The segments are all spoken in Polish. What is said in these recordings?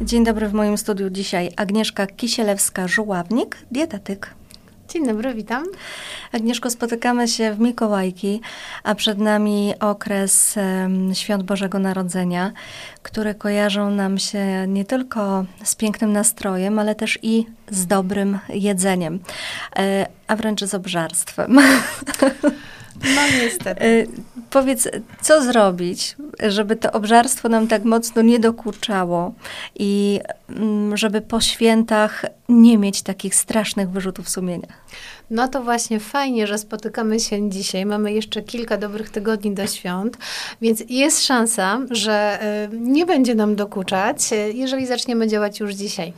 Dzień dobry w moim studiu dzisiaj Agnieszka Kisielewska-Żuławnik, dietetyk. Dzień dobry, witam. Agnieszko, spotykamy się w Mikołajki, a przed nami okres um, Świąt Bożego Narodzenia, które kojarzą nam się nie tylko z pięknym nastrojem, ale też i z dobrym jedzeniem, e, a wręcz z obżarstwem. No niestety. E, powiedz, co zrobić, żeby to obżarstwo nam tak mocno nie dokuczało i mm, żeby po świętach nie mieć takich strasznych wyrzutów sumienia? No to właśnie fajnie, że spotykamy się dzisiaj. Mamy jeszcze kilka dobrych tygodni do świąt, więc jest szansa, że y, nie będzie nam dokuczać, y, jeżeli zaczniemy działać już dzisiaj.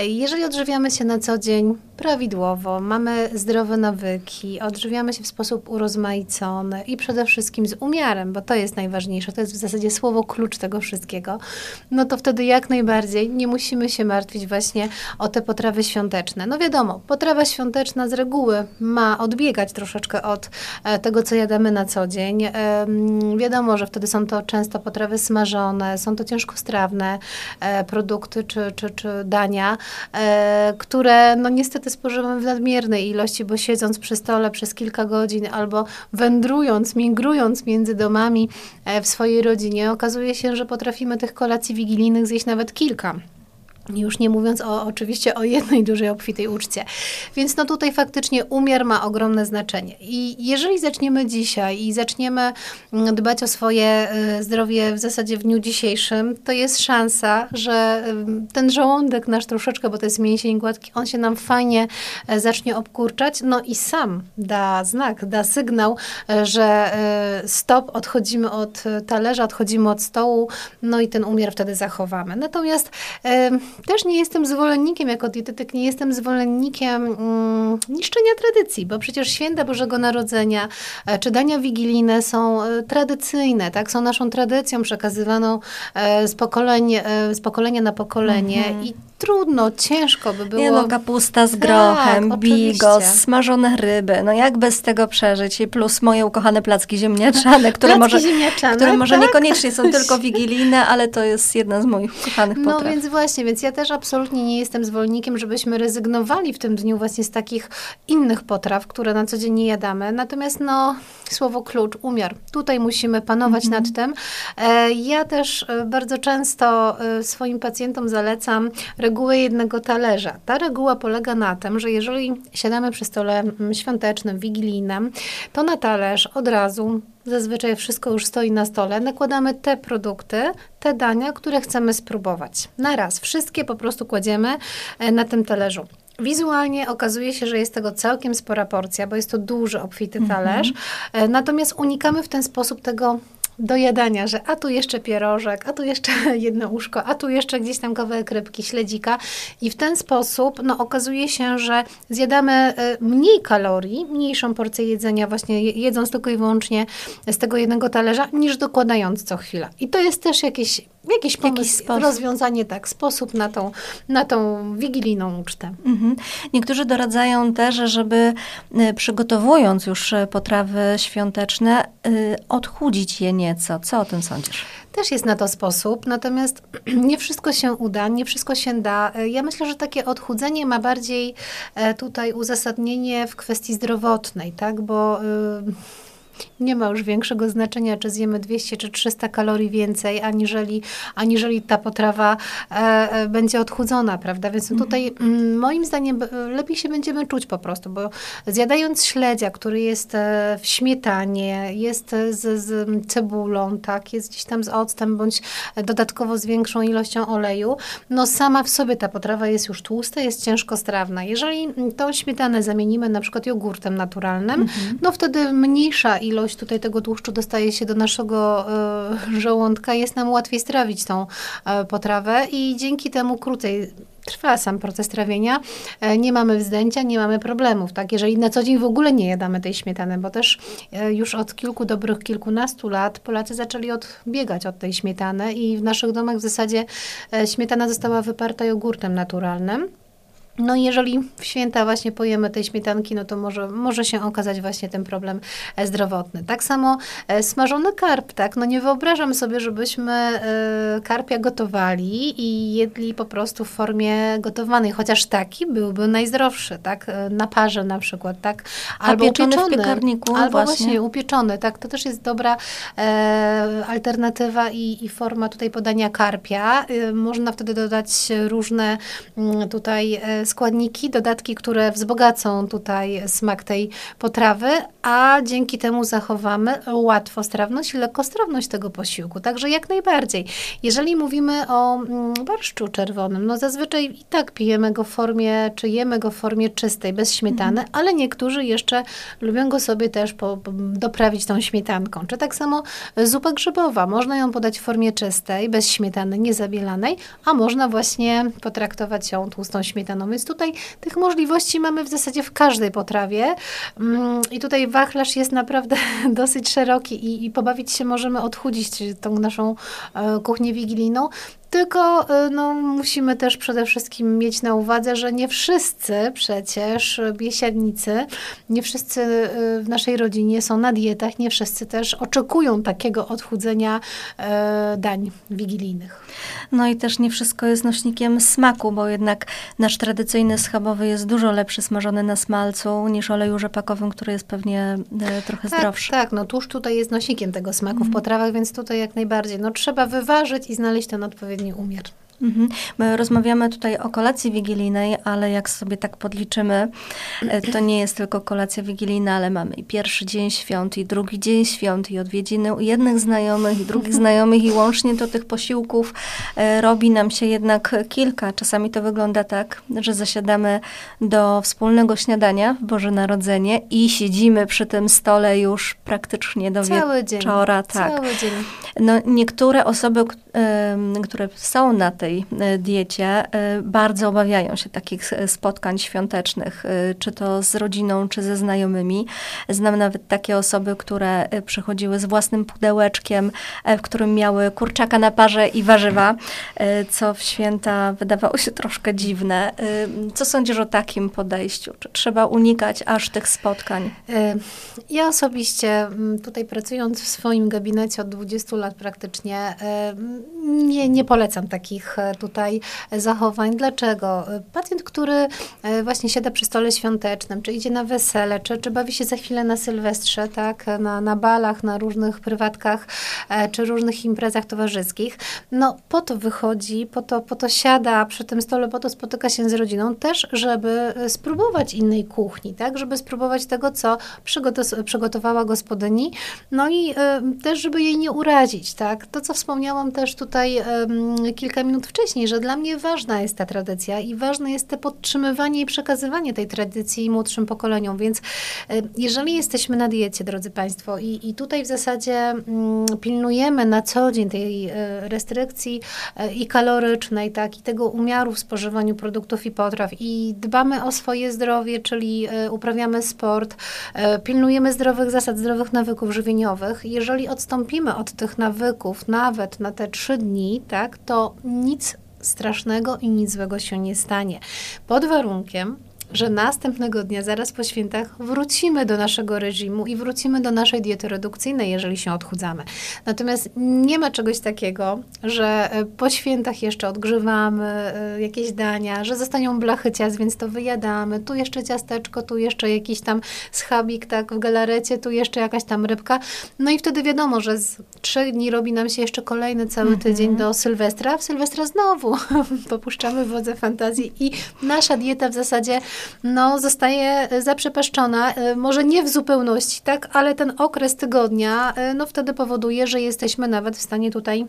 Y, jeżeli odżywiamy się na co dzień prawidłowo, mamy zdrowe nawyki, odżywiamy się w sposób urozmaicony i przede wszystkim z umiarem, bo to jest najważniejsze, to jest w zasadzie słowo klucz tego wszystkiego, no to wtedy jak najbardziej nie musimy się martwić właśnie o te potrawy świąteczne. No wiadomo, potrawa świąteczna z reguły ma odbiegać troszeczkę od e, tego, co jadamy na co dzień. Wiadomo, że wtedy są to często potrawy smażone, są to ciężkostrawne e, produkty czy, czy, czy dania, e, które no niestety spożywamy w nadmiernej ilości, bo siedząc przy stole przez kilka godzin albo wędrując, migrując między domami w swojej rodzinie, okazuje się, że potrafimy tych kolacji wigilijnych zjeść nawet kilka. Już nie mówiąc o, oczywiście o jednej dużej obfitej uczcie. Więc no tutaj faktycznie umiar ma ogromne znaczenie. I jeżeli zaczniemy dzisiaj i zaczniemy mm, dbać o swoje y, zdrowie w zasadzie w dniu dzisiejszym, to jest szansa, że ten żołądek nasz troszeczkę, bo to jest mięsień gładki, on się nam fajnie e, zacznie obkurczać, no i sam da znak, da sygnał, e, że e, stop, odchodzimy od talerza, odchodzimy od stołu, no i ten umiar wtedy zachowamy. Natomiast też nie jestem zwolennikiem, jako dietetyk, nie jestem zwolennikiem mm, niszczenia tradycji, bo przecież święta Bożego Narodzenia e, czy dania wigilijne są e, tradycyjne, tak? Są naszą tradycją przekazywaną e, z, pokoleń, z pokolenia na pokolenie mhm. i trudno, ciężko by było. Nie no, kapusta z grochem, tak, bigos, smażone ryby. No jak bez tego przeżyć? I plus moje ukochane placki ziemniaczane, które placki może, ziemniaczane, które może tak? niekoniecznie są tylko wigilijne, ale to jest jedna z moich ukochanych potraw. No więc właśnie, więc ja też absolutnie nie jestem zwolennikiem, żebyśmy rezygnowali w tym dniu właśnie z takich innych potraw, które na co dzień nie jadamy. Natomiast no, słowo klucz, umiar. Tutaj musimy panować mhm. nad tym. E, ja też e, bardzo często e, swoim pacjentom zalecam regułę jednego talerza. Ta reguła polega na tym, że jeżeli siadamy przy stole mm, świątecznym, wigilijnym, to na talerz od razu zazwyczaj wszystko już stoi na stole, nakładamy te produkty, te dania, które chcemy spróbować. Na raz, wszystkie po prostu kładziemy e, na tym talerzu. Wizualnie okazuje się, że jest tego całkiem spora porcja, bo jest to duży, obfity talerz. Mhm. Natomiast unikamy w ten sposób tego do jadania, że a tu jeszcze pierożek, a tu jeszcze jedno uszko, a tu jeszcze gdzieś tam kawałek rybki, śledzika i w ten sposób no, okazuje się, że zjadamy e, mniej kalorii, mniejszą porcję jedzenia właśnie jedząc tylko i wyłącznie z tego jednego talerza, niż dokładając co chwila. I to jest też jakieś jakiś pomysł, Jakiś rozwiązanie, tak, sposób na tą, na tą wigilijną ucztę. Mhm. Niektórzy doradzają też, żeby e, przygotowując już e, potrawy świąteczne, odchudzić je nieco. Co o tym sądzisz? Też jest na to sposób, natomiast nie wszystko się uda, nie wszystko się da. Ja myślę, że takie odchudzenie ma bardziej e, tutaj uzasadnienie w kwestii zdrowotnej, tak, bo nie ma już większego znaczenia, czy zjemy 200 czy 300 kalorii więcej, aniżeli, aniżeli ta potrawa e, e, będzie odchudzona, prawda? Więc mhm. tutaj mm, moim zdaniem lepiej się będziemy czuć po prostu, bo zjadając śledzia, który jest e, w śmietanie, jest z, z cebulą, tak, jest gdzieś tam z octem, bądź dodatkowo z większą ilością oleju, no sama w sobie ta potrawa jest już tłusta, jest ciężkostrawna. Jeżeli tą śmietanę zamienimy na przykład jogurtem naturalnym, mhm. no wtedy mniejsza ilość tutaj tego tłuszczu dostaje się do naszego y, żołądka, jest nam łatwiej strawić tą y, potrawę i dzięki temu krócej trwa sam proces trawienia, y, nie mamy wzdęcia, nie mamy problemów, tak? Jeżeli na co dzień w ogóle nie jadamy tej śmietany, bo też już od kilku dobrych, kilkunastu lat Polacy zaczęli odbiegać od tej śmietany i w naszych domach w zasadzie śmietana została wyparta jogurtem naturalnym. No i jeżeli w święta właśnie pojemy tej śmietanki, no to może, może się okazać właśnie ten problem e, zdrowotny. Tak samo e, smażony karp, tak? No nie wyobrażam sobie, żebyśmy e, karpia gotowali i jedli po prostu w formie gotowanej, chociaż taki byłby najzdrowszy, tak? Na parze na przykład, tak? Albo upieczony, upieczony w piekarniku. Albo właśnie. właśnie upieczony, tak? To też jest dobra e, alternatywa i, i forma tutaj podania karpia. E, można wtedy dodać różne m, mm, tutaj składniki, dodatki, które wzbogacą tutaj smak tej potrawy, a dzięki temu zachowamy łatwostrawność i lekkostrawność tego posiłku. Także jak najbardziej. Jeżeli mówimy o mm, barszczu czerwonym, no zazwyczaj i tak pijemy go w formie, czy jemy go w formie czystej, bez śmietany, mhm. ale niektórzy jeszcze lubią go sobie też po, po, doprawić tą śmietanką. Czy tak samo zupa grzybowa. Można ją podać w formie czystej, bez śmietany, niezabielanej, a można właśnie potraktować ją tłustą śmietaną. Więc tutaj tych możliwości mamy w zasadzie w każdej potrawie. Mm, I tutaj wachlarz jest naprawdę dosyć szeroki i, i pobawić się możemy odchudzić tą naszą e, kuchnię wigilijną. Tylko y, no, musimy też przede wszystkim mieć na uwadze, że nie wszyscy przecież biesiadnicy, nie wszyscy y, w naszej rodzinie są na dietach, nie wszyscy też oczekują takiego odchudzenia e, dań wigilijnych. No i też nie wszystko jest nośnikiem smaku, bo jednak nasz tradycyjny schabowy jest dużo lepszy smażony na smalcu niż oleju rzepakowym, który jest pewnie trochę tak, zdrowszy. Tak, no tłuszcz tutaj jest nośnikiem tego smaku w mhm. potrawach, więc tutaj jak najbardziej. No trzeba wyważyć i znaleźć ten odpowiedni odpowiedni umiar. Mhm. My rozmawiamy tutaj o kolacji wigilijnej, ale jak sobie tak podliczymy, e, to nie jest tylko kolacja wigilijna, ale mamy i pierwszy dzień świąt, i drugi dzień świąt, i odwiedziny u jednych znajomych, i drugich znajomych, i łącznie to tych posiłków e, robi nam się jednak kilka. Czasami to wygląda tak, że zasiadamy do wspólnego śniadania w Boże Narodzenie i siedzimy przy tym stole już praktycznie do Cały wieczora. Dzień. Tak. Cały dzień. No, niektóre osoby, które są na tej e, diecie, e, bardzo obawiają się takich e, spotkań świątecznych, czy to z rodziną, czy ze znajomymi. Znam nawet takie osoby, które przychodziły z własnym pudełeczkiem, w którym miały kurczaka na parze i warzywa, co w święta wydawało się troszkę dziwne. Co sądzisz o takim podejściu? Czy trzeba unikać aż tych spotkań? Ja osobiście, tutaj pracując w swoim gabinecie od 20 lat praktycznie, nie, nie polecam takich E, tutaj zachowań. Dlaczego? Pacjent, który e, właśnie siada przy stole świątecznym, czy idzie na wesele, czy, czy bawi się za chwilę na Sylwestrze, tak, na, na balach, na różnych prywatkach, e, czy różnych imprezach towarzyskich, no po to wychodzi, po to, po to siada przy tym stole, po to spotyka się z rodziną też, żeby spróbować innej kuchni, tak, żeby spróbować tego, co przygotowała gospodyni, no i y, też, żeby jej nie urazić, tak. To, co wspomniałam też tutaj y, kilka minut wcześniej, że dla mnie ważna jest ta tradycja i ważne jest te podtrzymywanie i przekazywanie tej tradycji młodszym pokoleniom. Więc e, jeżeli jesteśmy na diecie, drodzy Państwo, i, i tutaj w zasadzie mm, pilnujemy na co dzień tej e, restrykcji e, i kalorycznej, tak, i tego umiaru w spożywaniu produktów i potraw i dbamy o swoje zdrowie, czyli uprawiamy sport, pilnujemy zdrowych zasad, zdrowych nawyków żywieniowych. Jeżeli odstąpimy od tych nawyków nawet na te trzy dni, tak, to nic strasznego i nic złego się nie stanie. Pod warunkiem, że następnego dnia, zaraz po świętach, wrócimy do naszego reżimu i wrócimy do naszej diety redukcyjnej, jeżeli się odchudzamy. Natomiast nie ma czegoś takiego, że e, po świętach jeszcze odgrzewamy e, jakieś dania, że zostają blachy ciast, więc to wyjadamy, tu jeszcze ciasteczko, tu jeszcze jakiś tam schabik tak w galarecie, tu jeszcze jakaś tam rybka. No i wtedy wiadomo, że z trzech dni robi nam się jeszcze kolejny cały mhm. tydzień do Sylwestra. W Sylwestra znowu popuszczamy wodze fantazji i nasza dieta w zasadzie no, zostaje zaprzepaszczona, e, może nie w zupełności, tak, ale ten okres tygodnia, e, no wtedy powoduje, że jesteśmy nawet w stanie tutaj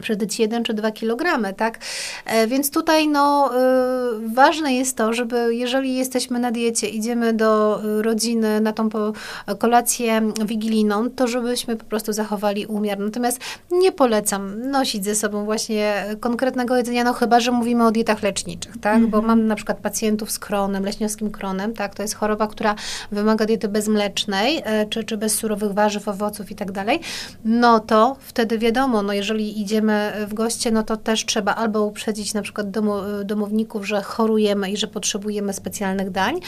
przedyć 1 czy 2 kg, tak? E, więc tutaj no, y, ważne jest to, żeby jeżeli jesteśmy na diecie, idziemy do rodziny na tą kolację wigilijną, to żebyśmy po prostu zachowali umiar. Natomiast nie polecam nosić ze sobą właśnie konkretnego jedzenia, no chyba, że mówimy o dietach leczniczych, tak? Mm -hmm. Bo mhm. mam na przykład pacjentów z kronem, leśniowskim kronem, tak? To jest choroba, która wymaga diety bezmlecznej, e, czy, czy bez surowych warzyw, owoców i tak dalej. No to wtedy wiadomo, no jeżeli idziemy w goście, no to też trzeba albo uprzedzić na przykład domu, domowników, że chorujemy i że potrzebujemy specjalnych dań,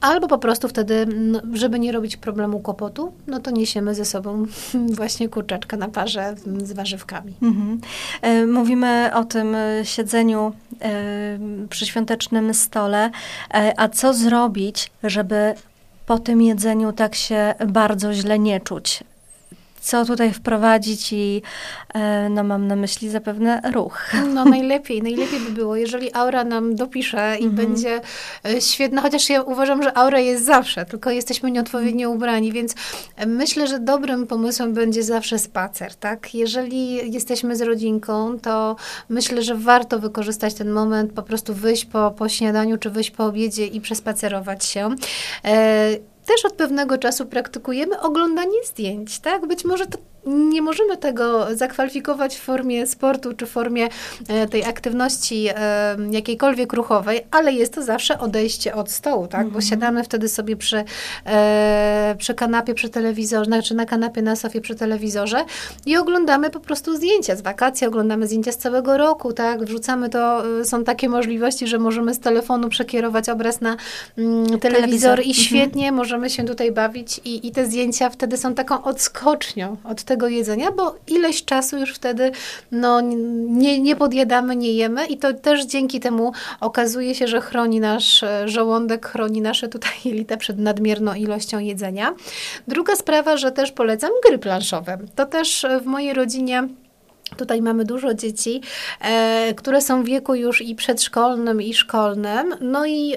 albo po prostu wtedy, żeby nie robić problemu kłopotu, no to niesiemy ze sobą właśnie kurczaczka na parze z warzywkami. Mhm. E, mówimy o tym e, siedzeniu e, przy świątecznym stole, a co zrobić, żeby po tym jedzeniu tak się bardzo źle nie czuć? Co tutaj wprowadzić i e, no mam na myśli zapewne ruch. No najlepiej, najlepiej by było, jeżeli aura nam dopisze i mhm. będzie e, świetna, chociaż ja uważam, że aura jest zawsze, tylko jesteśmy nieodpowiednio ubrani, więc myślę, że dobrym pomysłem będzie zawsze spacer, tak? Jeżeli jesteśmy z rodzinką, to myślę, że warto wykorzystać ten moment, po prostu wyjść po, po śniadaniu, czy wyjść po obiedzie i przespacerować się. E, też od pewnego czasu praktykujemy oglądanie zdjęć, tak? Być może to nie możemy tego zakwalifikować w formie sportu czy w formie e, tej aktywności e, jakiejkolwiek ruchowej, ale jest to zawsze odejście od stołu, tak? Mhm. Bo siadamy wtedy sobie przy, e, przy kanapie, przy telewizorze, znaczy na kanapie, na sofie przy telewizorze i oglądamy po prostu zdjęcia z wakacji, oglądamy zdjęcia z całego roku, tak? Wrzucamy to, są takie możliwości, że możemy z telefonu przekierować obraz na mm, telewizor, telewizor, i mhm. świetnie mhm. możemy się tutaj bawić i, i te zdjęcia wtedy są taką odskocznią od tego jedzenia, bo ileś czasu już wtedy no, nie, nie podjadamy, nie jemy i to też dzięki temu okazuje się, że chroni nasz e, żołądek, chroni nasze tutaj jelita przed nadmierną ilością jedzenia. Druga sprawa, że też polecam gry planszowe. To też w mojej rodzinie Tutaj mamy dużo dzieci, e, które są w wieku już i przedszkolnym, i szkolnym. No i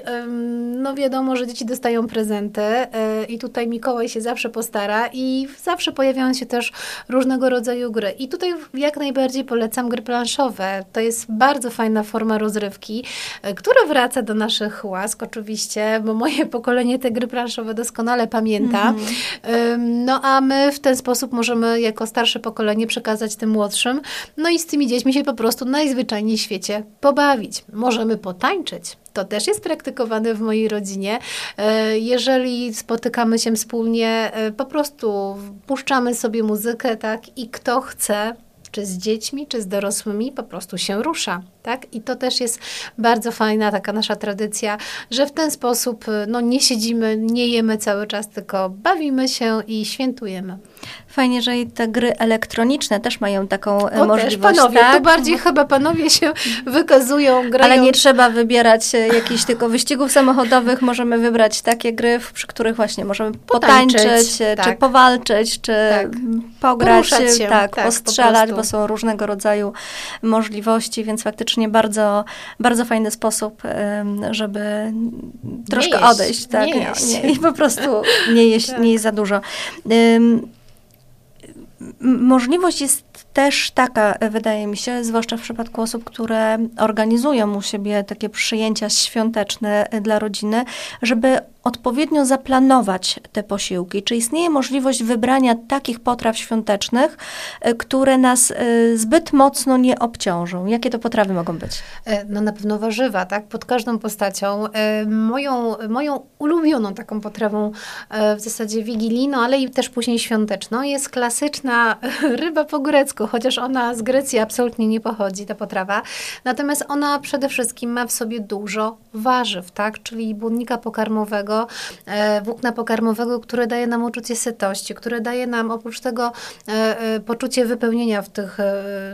no wiadomo, że dzieci dostają prezenty e, i tutaj Mikołaj się zawsze postara i zawsze pojawiają się też różnego rodzaju gry. I tutaj jak najbardziej polecam gry planszowe. To jest bardzo fajna forma rozrywki, e, która wraca do naszych łask oczywiście, bo moje pokolenie te gry planszowe doskonale pamięta. Mm. no a my w ten sposób możemy jako starsze pokolenie przekazać tym młodszym, no i z tymi dziećmi się po prostu najzwyczajniej w świecie pobawić. Możemy potańczyć. To też jest praktykowane w mojej rodzinie. E, jeżeli spotykamy się wspólnie, e, po prostu puszczamy sobie muzykę, tak, i kto chce, czy z dziećmi, czy z dorosłymi, po prostu się rusza. Tak? I to też jest bardzo fajna taka nasza tradycja, że w ten sposób no, nie siedzimy, nie jemy cały czas, tylko bawimy się i świętujemy. Fajnie, że i te gry elektroniczne też mają taką e, o, możliwość. Też panowie, tak? tu bardziej chyba panowie się wykazują, grają. Ale nie trzeba wybierać e, jakichś tylko wyścigów samochodowych, możemy wybrać takie gry, przy których właśnie możemy potańczyć, potańczyć e, tak. czy powalczyć, czy tak. pograć, się, tak, tak, postrzelać, po bo są różnego rodzaju możliwości, więc faktycznie bardzo, bardzo fajny sposób, żeby troszkę jeść, odejść, tak, nie jeść. Nie, i po prostu nie jeść, tak. nie jeść za dużo. Możliwość jest też taka, wydaje mi się, zwłaszcza w przypadku osób, które organizują u siebie takie przyjęcia świąteczne dla rodziny, żeby odpowiednio zaplanować te posiłki? Czy istnieje możliwość wybrania takich potraw świątecznych, e, które nas e, zbyt mocno nie obciążą? Jakie to potrawy mogą być? E, no na pewno warzywa, tak? Pod każdą postacią. Moją, moją ulubioną taką potrawą w zasadzie wigilijną, ale i też później świąteczną jest klasyczna ryba po grecku, chociaż ona z Grecji absolutnie nie pochodzi, ta potrawa. Natomiast ona przede wszystkim ma w sobie dużo warzyw, tak? Czyli błonnika pokarmowego, E, włókna pokarmowego, które daje nam uczucie sytości, które daje nam oprócz tego e, e, poczucie wypełnienia w tych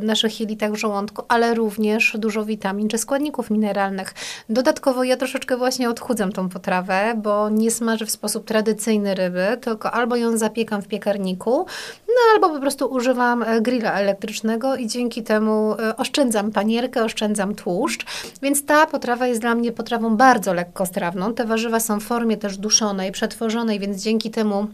naszych jelitach w żołądku, ale również dużo witamin czy składników mineralnych. Dodatkowo ja troszeczkę właśnie odchudzam tą potrawę, bo nie smażę w sposób tradycyjny ryby, tylko albo ją zapiekam w piekarniku, no albo po prostu używam grilla elektrycznego i dzięki temu oszczędzam panierkę, oszczędzam tłuszcz, więc ta potrawa jest dla mnie potrawą bardzo lekkostrawną. Te warzywa są w formie formie też duszonej, przetworzonej, więc dzięki temu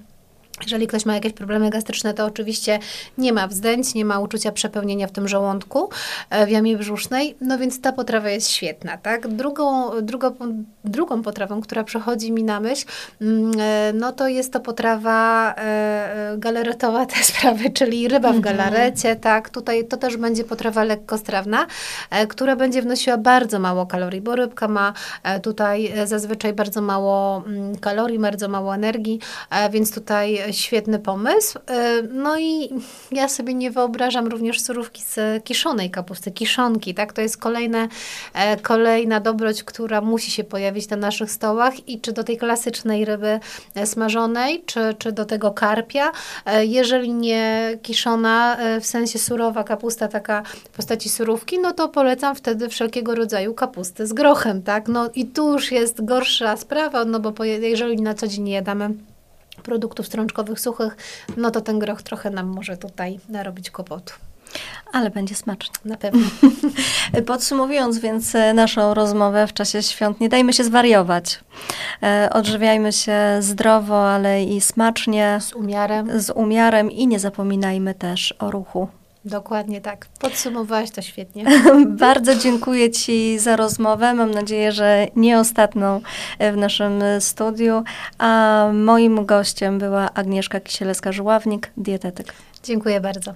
jeżeli ktoś ma jakieś problemy gastryczne, to oczywiście nie ma wzdęć, nie ma uczucia przepełnienia w tym żołądku, e, w jamie brzusznej, no więc ta potrawa jest świetna, tak? Drugą, drugą, drugą potrawą, która przychodzi mi na myśl, mm, e, no to jest to potrawa e, galaretowa te sprawy, czyli ryba w mhm. galarecie, tak? Tutaj to też będzie potrawa lekkostrawna, która będzie wnosiła bardzo mało kalorii, bo rybka ma tutaj zazwyczaj bardzo mało mm, kalorii, bardzo mało energii, więc tutaj świetny pomysł. E, no i ja sobie nie wyobrażam również surówki z kiszonej kapusty, kiszonki, tak? To jest kolejne, e, kolejna dobroć, która musi się pojawić na naszych stołach i czy do tej klasycznej ryby smażonej, czy, czy do tego karpia. Jeżeli nie kiszona, w sensie surowa kapusta, taka w postaci surówki, no to polecam wtedy wszelkiego rodzaju kapusty z grochem, tak? No i tu już jest gorsza sprawa, no bo jeżeli na co dzień nie jadamy produktów strączkowych suchych, no to ten groch trochę nam może tutaj narobić kłopotu. Ale będzie smacznie. Na pewno. Podsumowując więc e, naszą rozmowę w czasie świąt, nie dajmy się zwariować. E, odżywiajmy się zdrowo, ale i smacznie. Z umiarem. Z umiarem i nie zapominajmy też o ruchu. Dokładnie tak. Podsumowałaś to świetnie. Bardzo dziękuję Ci za rozmowę. Mam nadzieję, że nie ostatnią w naszym studiu. A moim gościem była Agnieszka Kisielewska-Żuławnik, dietetyk. Dziękuję bardzo.